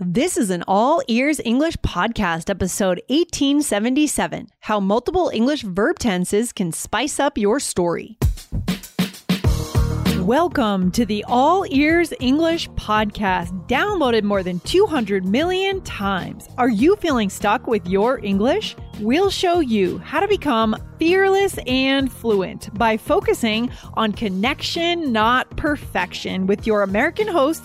This is an all ears English podcast, episode 1877 How Multiple English Verb Tenses Can Spice Up Your Story. Welcome to the All Ears English podcast, downloaded more than 200 million times. Are you feeling stuck with your English? We'll show you how to become fearless and fluent by focusing on connection, not perfection, with your American host.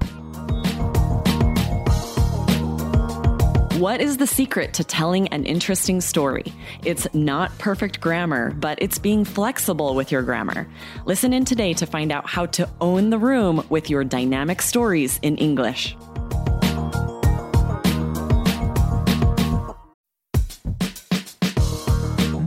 What is the secret to telling an interesting story? It's not perfect grammar, but it's being flexible with your grammar. Listen in today to find out how to own the room with your dynamic stories in English.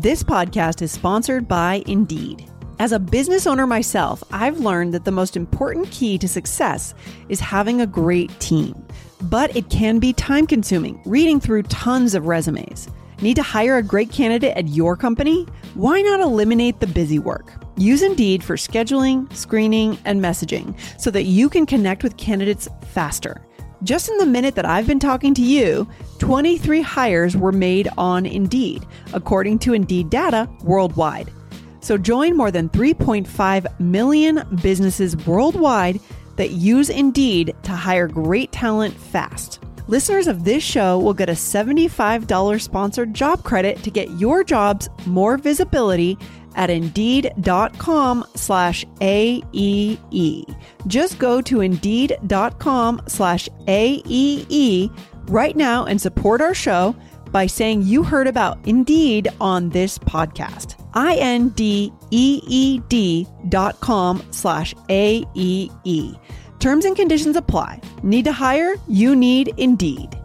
This podcast is sponsored by Indeed. As a business owner myself, I've learned that the most important key to success is having a great team. But it can be time consuming reading through tons of resumes. Need to hire a great candidate at your company? Why not eliminate the busy work? Use Indeed for scheduling, screening, and messaging so that you can connect with candidates faster. Just in the minute that I've been talking to you, 23 hires were made on Indeed, according to Indeed data worldwide. So join more than 3.5 million businesses worldwide that use Indeed to hire great talent fast. Listeners of this show will get a $75 sponsored job credit to get your jobs more visibility at indeed.com slash AEE. Just go to indeed.com slash AEE right now and support our show by saying you heard about Indeed on this podcast. I-N-D-E-E-D dot com slash A-E-E. Terms and conditions apply. Need to hire? You need Indeed.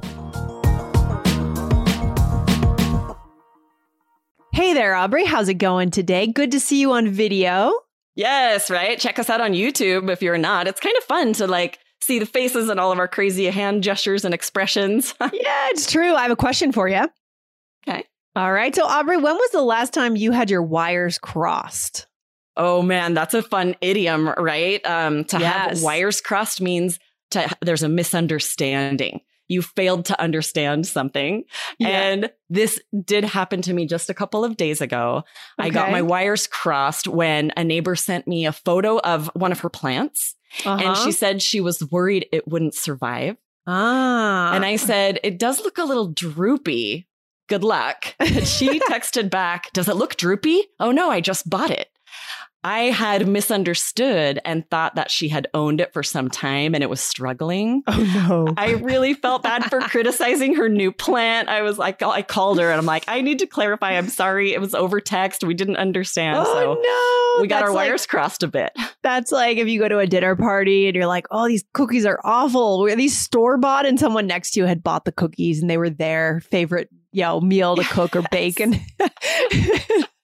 Hey there, Aubrey. How's it going today? Good to see you on video. Yes, right? Check us out on YouTube if you're not. It's kind of fun to like see the faces and all of our crazy hand gestures and expressions. yeah, it's true. I have a question for you. Okay. All right. So, Aubrey, when was the last time you had your wires crossed? Oh man, that's a fun idiom, right? Um, to Yes. have wires crossed means to, there's a misunderstanding. You failed to understand something. Yeah. And this did happen to me just a couple of days ago. I got my wires crossed when a neighbor sent me a photo of one of her plants. And Uh-huh. she said she was worried it wouldn't survive. ah. And I said, it does look a little droopy. Good luck. She texted back, does it look droopy? Oh no, I just bought it. I had misunderstood and thought that she had owned it for some time and it was struggling. oh no. I really felt bad for criticizing her new plant. I was like, I called her and I'm like, I need to clarify. I'm sorry. It was over text. We didn't understand. Oh, so oh no. we got That's our like- wires crossed a bit. That's like if you go to a dinner party and you're like, oh, these cookies are awful. Were these store bought? And someone next to you had bought the cookies and they were their favorite, you know, meal to cook or bake. And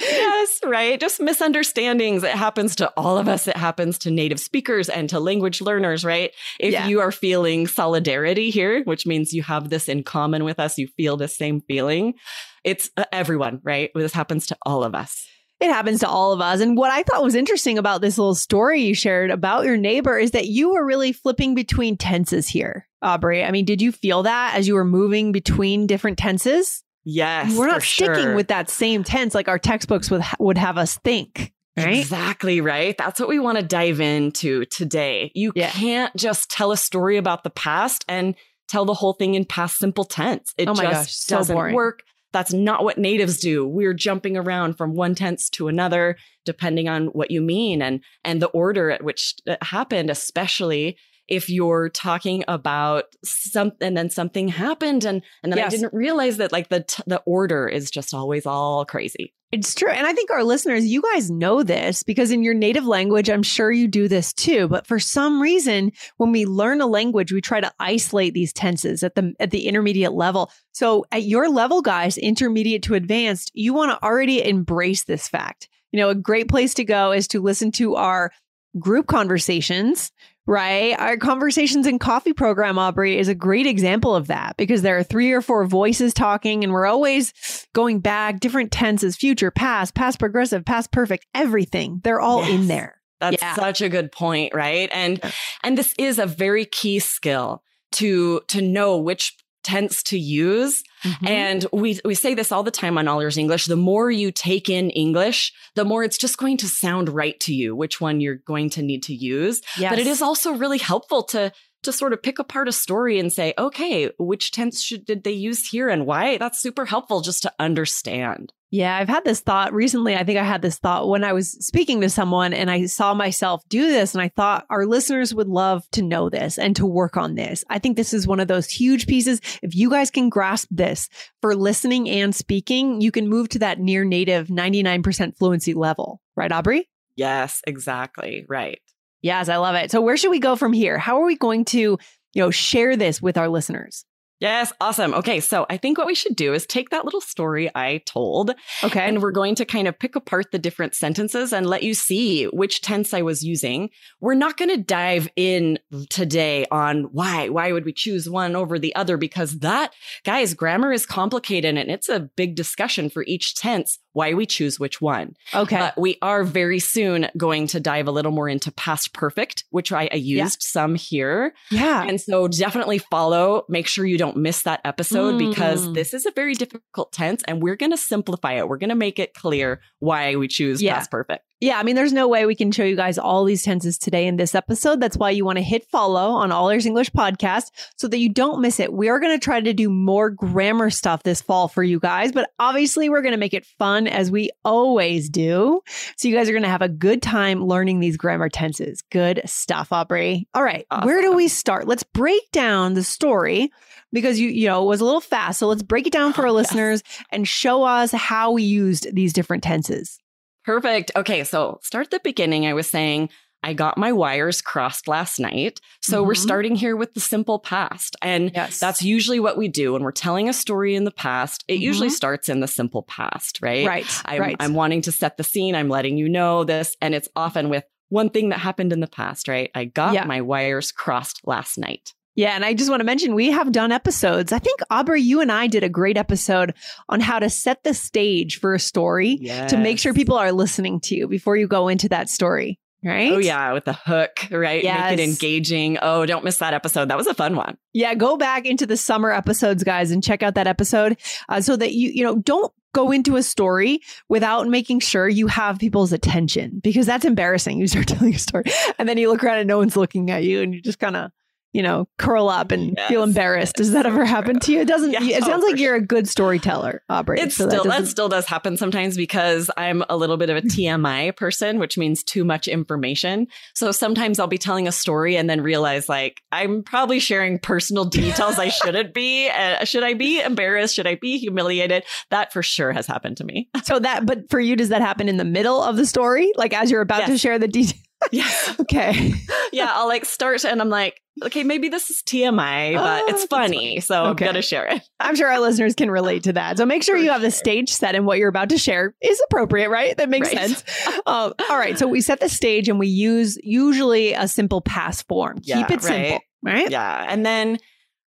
yes, right. Just misunderstandings. It happens to all of us. It happens to native speakers and to language learners, right? If Yeah. you are feeling solidarity here, which means you have this in common with us, you feel the same feeling. It's uh, everyone, right? This happens to all of us. it happens to all of us. And what I thought was interesting about this little story you shared about your neighbor is that you were really flipping between tenses here, Aubrey. I mean, did you feel that as you were moving between different tenses? Yes. we're not sticking sure. with that same tense like our textbooks would, would have us think. Right? Exactly right. That's what we want to dive into today. You Yeah. can't just tell a story about the past and tell the whole thing in past simple tense. It Oh my just gosh, so doesn't boring. work. That's not what natives do. We're jumping around from one tense to another depending on what you mean and and the order at which it happened, especially if you're talking about something and then something happened and and then Yes. I didn't realize that like the t- the order is just always all crazy. It's true. And I think our listeners, you guys know this because in your native language, I'm sure you do this too. But for some reason, when we learn a language, we try to isolate these tenses at the at the intermediate level. So at your level, guys, intermediate to advanced, you want to already embrace this fact. You know, a great place to go is to listen to our group conversations right? Our conversations in coffee program, Aubrey, is a great example of that because there are three or four voices talking and we're always going back, different tenses, future, past, past progressive, past perfect, everything. They're all yes. in there. That's yeah. such a good point, right? And yeah. and this is a very key skill to to know which tense to use. Mm-hmm. And we, we say this all the time on All Ears English. The more you take in English, the more it's just going to sound right to you, which one you're going to need to use. Yes. But it is also really helpful to, to sort of pick apart a story and say, okay, which tense should, did they use here and why? That's super helpful just to understand. Yeah, I've had this thought recently. I think I had this thought when I was speaking to someone and I saw myself do this. And I thought our listeners would love to know this and to work on this. I think this is one of those huge pieces. If you guys can grasp this for listening and speaking, you can move to that near native 99% fluency level. Right, Aubrey? Yes, exactly. Right. Yes, I love it. So where should we go from here? How are we going to, you know, share this with our listeners? Yes, awesome. Okay, so I think what we should do is take that little story I told. Okay. And we're going to kind of pick apart the different sentences and let you see which tense I was using. We're not going to dive in today on why. Why would we choose one over the other? Because that, guys, grammar is complicated and it's a big discussion for each tense why we choose which one. Okay. But we are very soon going to dive a little more into past perfect, which I, I used yeah. some here. Yeah. And so definitely follow. Make sure you don't miss that episode mm. because this is a very difficult tense and we're going to simplify it. We're going to make it clear why we choose yeah. past perfect. Yeah, I mean, there's no way we can show you guys all these tenses today in this episode. That's why you want to hit follow on All Ears English Podcast so that you don't miss it. We are going to try to do more grammar stuff this fall for you guys, but obviously we're going to make it fun as we always do. So you guys are going to have a good time learning these grammar tenses. Good stuff, Aubrey. All right, awesome. where do we start? Let's break down the story because you you know it was a little fast. So let's break it down for our oh, listeners and show us how we used these different tenses. Perfect. Okay, so start at the beginning. I was saying I got my wires crossed last night. So mm-hmm. we're starting here with the simple past. And yes. that's usually what we do when we're telling a story in the past. It mm-hmm. usually starts in the simple past, right? Right. I'm, right. I'm wanting to set the scene. I'm letting you know this. And it's often with one thing that happened in the past, right? I got yeah. my wires crossed last night. Yeah, and I just want to mention we have done episodes. I think Aubrey, you and I did a great episode on how to set the stage for a story yes. to make sure people are listening to you before you go into that story. Right? Oh yeah, with the hook, right? Yes. Make it engaging. Oh, don't miss that episode. That was a fun one. Yeah, go back into the summer episodes, guys, and check out that episode uh, so that you you know don't go into a story without making sure you have people's attention because that's embarrassing. You start telling a story and then you look around and no one's looking at you and you just kind of you know, curl up and yes, feel embarrassed. Does that ever happen to you? It doesn't. Yeah, it sounds oh, like you're a good storyteller, Aubrey. It so still that, that, still does happen sometimes because I'm a little bit of a TMI person, which means too much information. So sometimes I'll be telling a story and then realize like I'm probably sharing personal details I shouldn't be. Uh, should I be embarrassed? Should I be humiliated? That for sure has happened to me. so that, but for you, does that happen in the middle of the story, like as you're about yes. to share the details? Yeah. okay. yeah, I'll like start and I'm like, okay, maybe this is TMI, but oh, it's funny. So okay. I'm going to share it. I'm sure our listeners can relate to that. So make sure For you have sure. the stage set and what you're about to share is appropriate, right? That makes right. sense. Um, all right. So we set the stage and we use usually a simple past form. Yeah, Keep it right? simple, right? Yeah. And then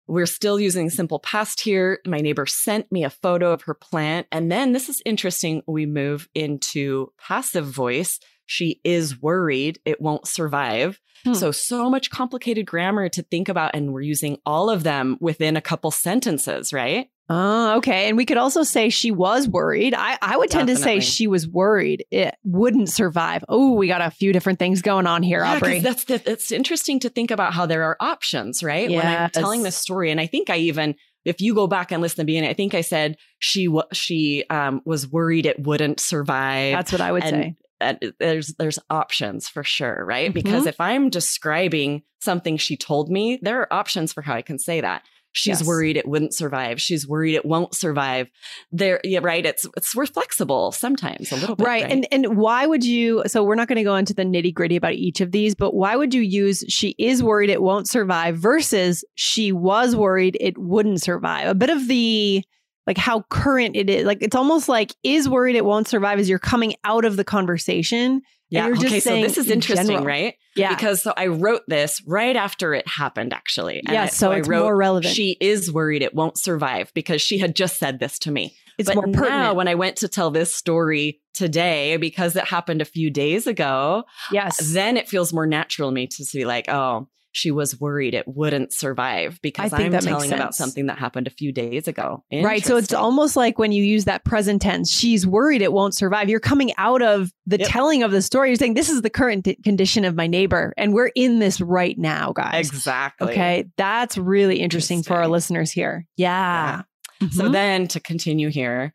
we're still using simple past here. My neighbor sent me a photo of her plant. And then this is interesting. We move into passive voice she is worried it won't survive. Hmm. So, so much complicated grammar to think about. And we're using all of them within a couple sentences, right? Oh, okay. And we could also say she was worried. I, I would tend Definitely. to say she was worried it wouldn't survive. Oh, we got a few different things going on here, yeah, Aubrey. That's the, it's interesting to think about how there are options, right? Yes. When I'm telling this story, and I think I even if you go back and listen to the beginning, I think I said she was she um, was worried it wouldn't survive. That's what I would and, say there's there's options for sure, right? Mm-hmm. Because if I'm describing something she told me, there are options for how I can say that. She's Yes. worried it wouldn't survive. She's worried it won't survive. There, yeah, right. It's it's we're flexible sometimes a little bit, right. And and why would you so we're not going to go into the nitty-gritty about each of these, but why would you use she is worried it won't survive versus she was worried it wouldn't survive? A bit of the like how current it is. Like it's almost like is worried it won't survive as you're coming out of the conversation. yeah. you're just okay, so saying this is in interesting, general. right? Yeah. Because so I wrote this right after it happened, actually. And yes, I- so, I it's wrote, more relevant. She is worried it won't survive because she had just said this to me. it's but more pertinent. now, when I went to tell this story today, because it happened a few days ago, yes. then it feels more natural to me to be like, oh, she was worried it wouldn't survive because I'm telling about something that happened a few days ago. Right. So it's almost like when you use that present tense, she's worried it won't survive. You're coming out of the Yep. telling of the story. You're saying, this is the current d- condition of my neighbor, and we're in this right now, guys. exactly Okay. That's really interesting, for our listeners here. Yeah. So Mhm. then to continue here,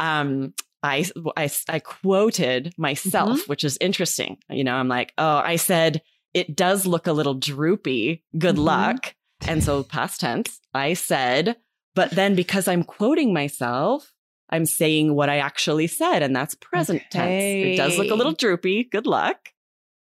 um, I, I, I quoted myself, Mm-hmm. which is interesting. You know, I'm like, oh, I said, it does look a little droopy. Good Mhm. luck. And so past tense, I said, but then because I'm quoting myself, I'm saying what I actually said, and that's present tense. It does look a little droopy. Good luck.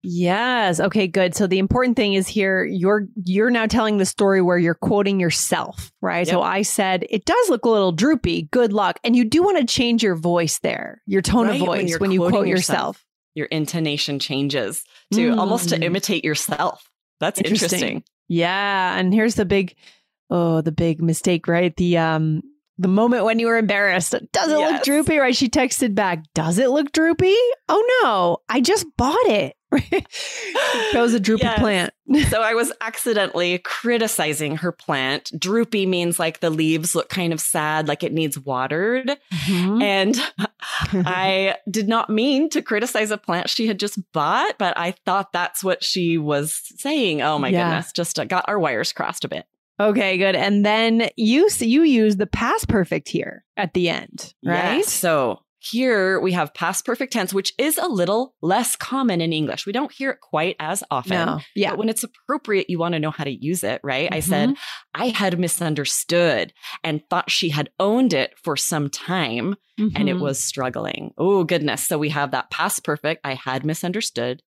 Yes. Okay, good. So the important thing is here you're you're now telling the story where you're quoting yourself, right? So I said it does look a little droopy. Good luck. And you do want to change your voice there. Your tone Right, of voice you're when, you quote yourself. yourself. Your intonation changes to almost to Mm. imitate yourself. That's Interesting. interesting. Yeah, and here's the big oh, the big mistake, right? The um the moment when you were embarrassed. Does it look droopy? Right? She texted back, Does it look droopy? Oh no, I just bought it. Chose a droopy Yes. plant. so I was accidentally criticizing her plant. Droopy means like the leaves look kind of sad, like it needs watered. Mhm. And I did not mean to criticize a plant she had just bought, but I thought that's what she was saying. Oh my Yeah. goodness, just uh, got our wires crossed a bit. Okay, good. And then you you use the past perfect here at the end, right? Yes. So here we have past perfect tense, which is a little less common in English. We don't hear it quite as often. No. Yeah. But when it's appropriate, you want to know how to use it, right? I Mhm. said, I had misunderstood and thought she had owned it for some time and it Mhm. was struggling. Oh, goodness. So we have that past perfect. I had misunderstood.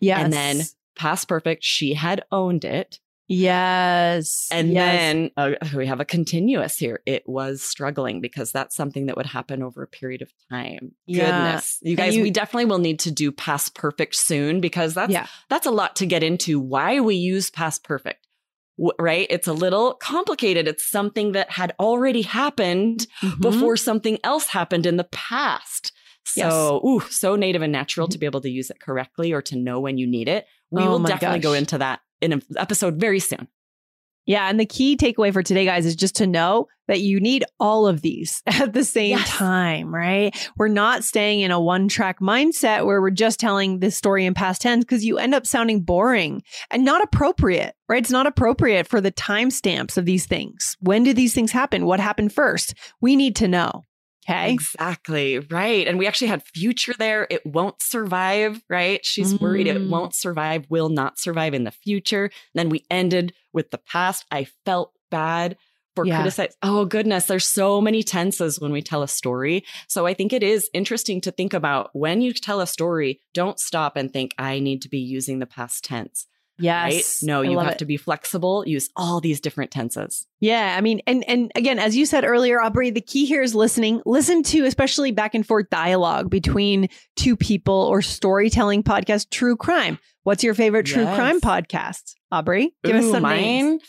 yes. And then past perfect. She had owned it. Yes. And yes. then uh, we have a continuous here. It was struggling because that's something that would happen over a period of time. Yeah. Goodness. You guys, you- we definitely will need to do past perfect soon because that's yeah. that's a lot to get into why we use past perfect. W- Right? It's a little complicated. It's something that had already happened Mhm. before something else happened in the past. So, ooh, so native and natural Mm-hmm. to be able to use it correctly or to know when you need it. We Oh will definitely go into that in an episode very soon. Yeah, and the key takeaway for today, guys, is just to know that you need all of these at the same Yes. time, right? We're not staying in a one track mindset where we're just telling this story in past tense because you end up sounding boring and not appropriate, right? It's not appropriate for the timestamps of these things. When did these things happen? What happened first? We need to know. Okay. Exactly. Right. And we actually had future there. It won't survive. Right. She's worried it Mm. won't survive, will not survive in the future. Then we ended with the past. I felt bad for Yeah. criticizing. Oh, goodness. There's so many tenses when we tell a story. So I think it is interesting to think about when you tell a story, don't stop and think, I need to be using the past tense. Right? Yes. No, I you have it. to be flexible, use all these different tenses. Yeah, I mean, and and again, as you said earlier, Aubrey, the key here is listening. Listen to especially back and forth dialogue between two people or storytelling podcast. True crime. What's your favorite true Yes. crime podcast, Aubrey? Give us Ooh, some names.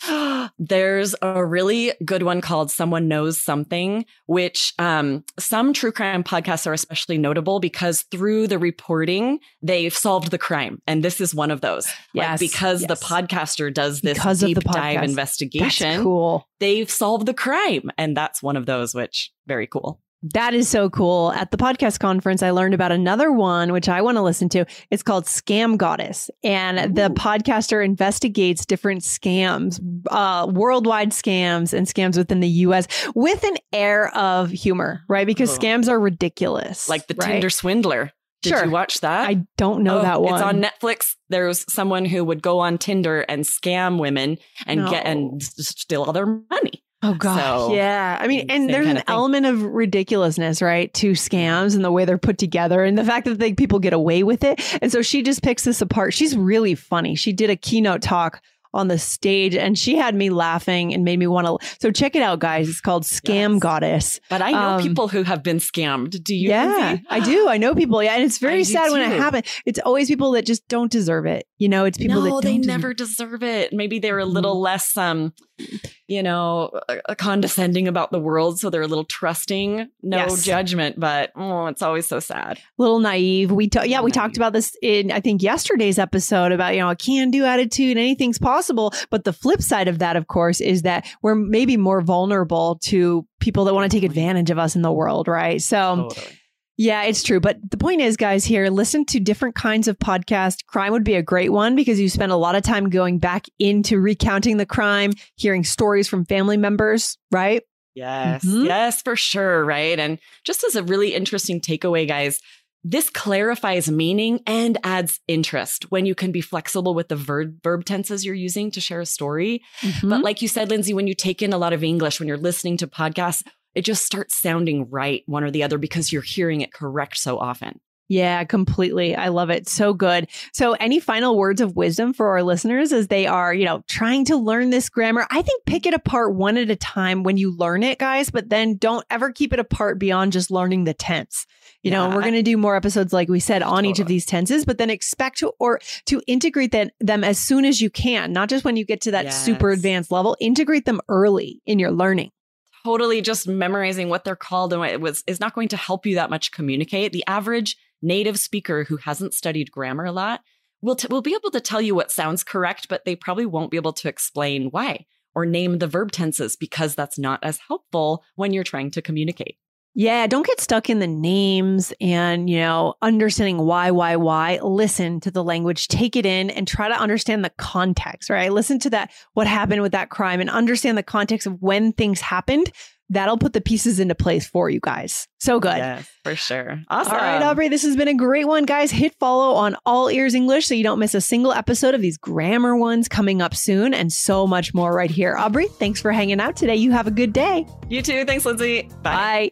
There's a really good one called Someone Knows Something, which um, some true crime podcasts are especially notable because through the reporting, they've solved the crime. And this is one of those. Like, Yes, because the podcaster does this Because deep dive podcast. That's investigation, cool. they've solved the crime. And that's one of those, which very cool. That is so cool. At the podcast conference, I learned about another one, which I want to listen to. It's called Scam Goddess. And the Ooh. podcaster investigates different scams, uh, worldwide scams and scams within the US with an air of humor, right? Because scams are ridiculous. Like the right? Tinder swindler. Did Sure. you watch that? I don't know Oh, that one. It's on Netflix. There was someone who would go on Tinder and scam women and get and steal all their money. Oh gosh, so, yeah. I mean, and there's an element of ridiculousness, right, to scams and the way they're put together, and the fact that they, people get away with it. And so she just picks this apart. She's really funny. She did a keynote talk on the stage and she had me laughing and made me want to. So check it out, guys. It's called Scam yes. Goddess. But I know um, people who have been scammed. Do you? Yeah, I do. I know people. Yeah. And it's very sad when it happens. It's always people that just don't deserve it. You know, it's people no, that they never deserve it. Maybe they're a little mm. less, um, you know, uh, condescending about the world. So they're a little trusting. No yes. judgment, but oh, it's always so sad. A little naive. We, ta- yeah, we talked about this in, I think, yesterday's episode about, you know, a can do attitude, anything's possible. But the flip side of that, of course, is that we're maybe more vulnerable to people that want to take advantage of us in the world, right? So, totally. Yeah, it's true. But the point is, guys, here, listen to different kinds of podcast. Crime would be a great one because you spend a lot of time going back into recounting the crime, hearing stories from family members, right? Yes, mm-hmm. yes, for sure. Right. And just as a really interesting takeaway, guys, this clarifies meaning and adds interest when you can be flexible with the verb, verb tenses you're using to share a story. Mm-hmm. But like you said, Lindsay, when you take in a lot of English, when you're listening to podcasts, it just starts sounding right, one or the other, because you're hearing it correct so often. Yeah, completely. I love it. So good. So, any final words of wisdom for our listeners as they are, you know, trying to learn this grammar? I think pick it apart one at a time when you learn it, guys, but then don't ever keep it apart beyond just learning the tense. You yeah, know, we're going to do more episodes, like we said, on totally. each of these tenses, but then expect to or to integrate them, them as soon as you can, not just when you get to that yes. super advanced level. Integrate them early in your learning totally just memorizing what they're called and what it was is not going to help you that much communicate. The average native speaker who hasn't studied grammar a lot will t- will be able to tell you what sounds correct, but they probably won't be able to explain why or name the verb tenses because that's not as helpful when you're trying to communicate. Yeah, don't get stuck in the names and, you know, understanding why, why, why. Listen to the language, take it in and try to understand the context, right? Listen to that, what happened with that crime and understand the context of when things happened. That'll put the pieces into place for you guys. So good. Yes, for sure. Awesome. All right, Aubrey, this has been a great one, guys. Hit follow on All Ears English so you don't miss a single episode of these grammar ones coming up soon and so much more right here. Aubrey, thanks for hanging out today. You have a good day. You too. Thanks, Lindsay. Bye. Bye.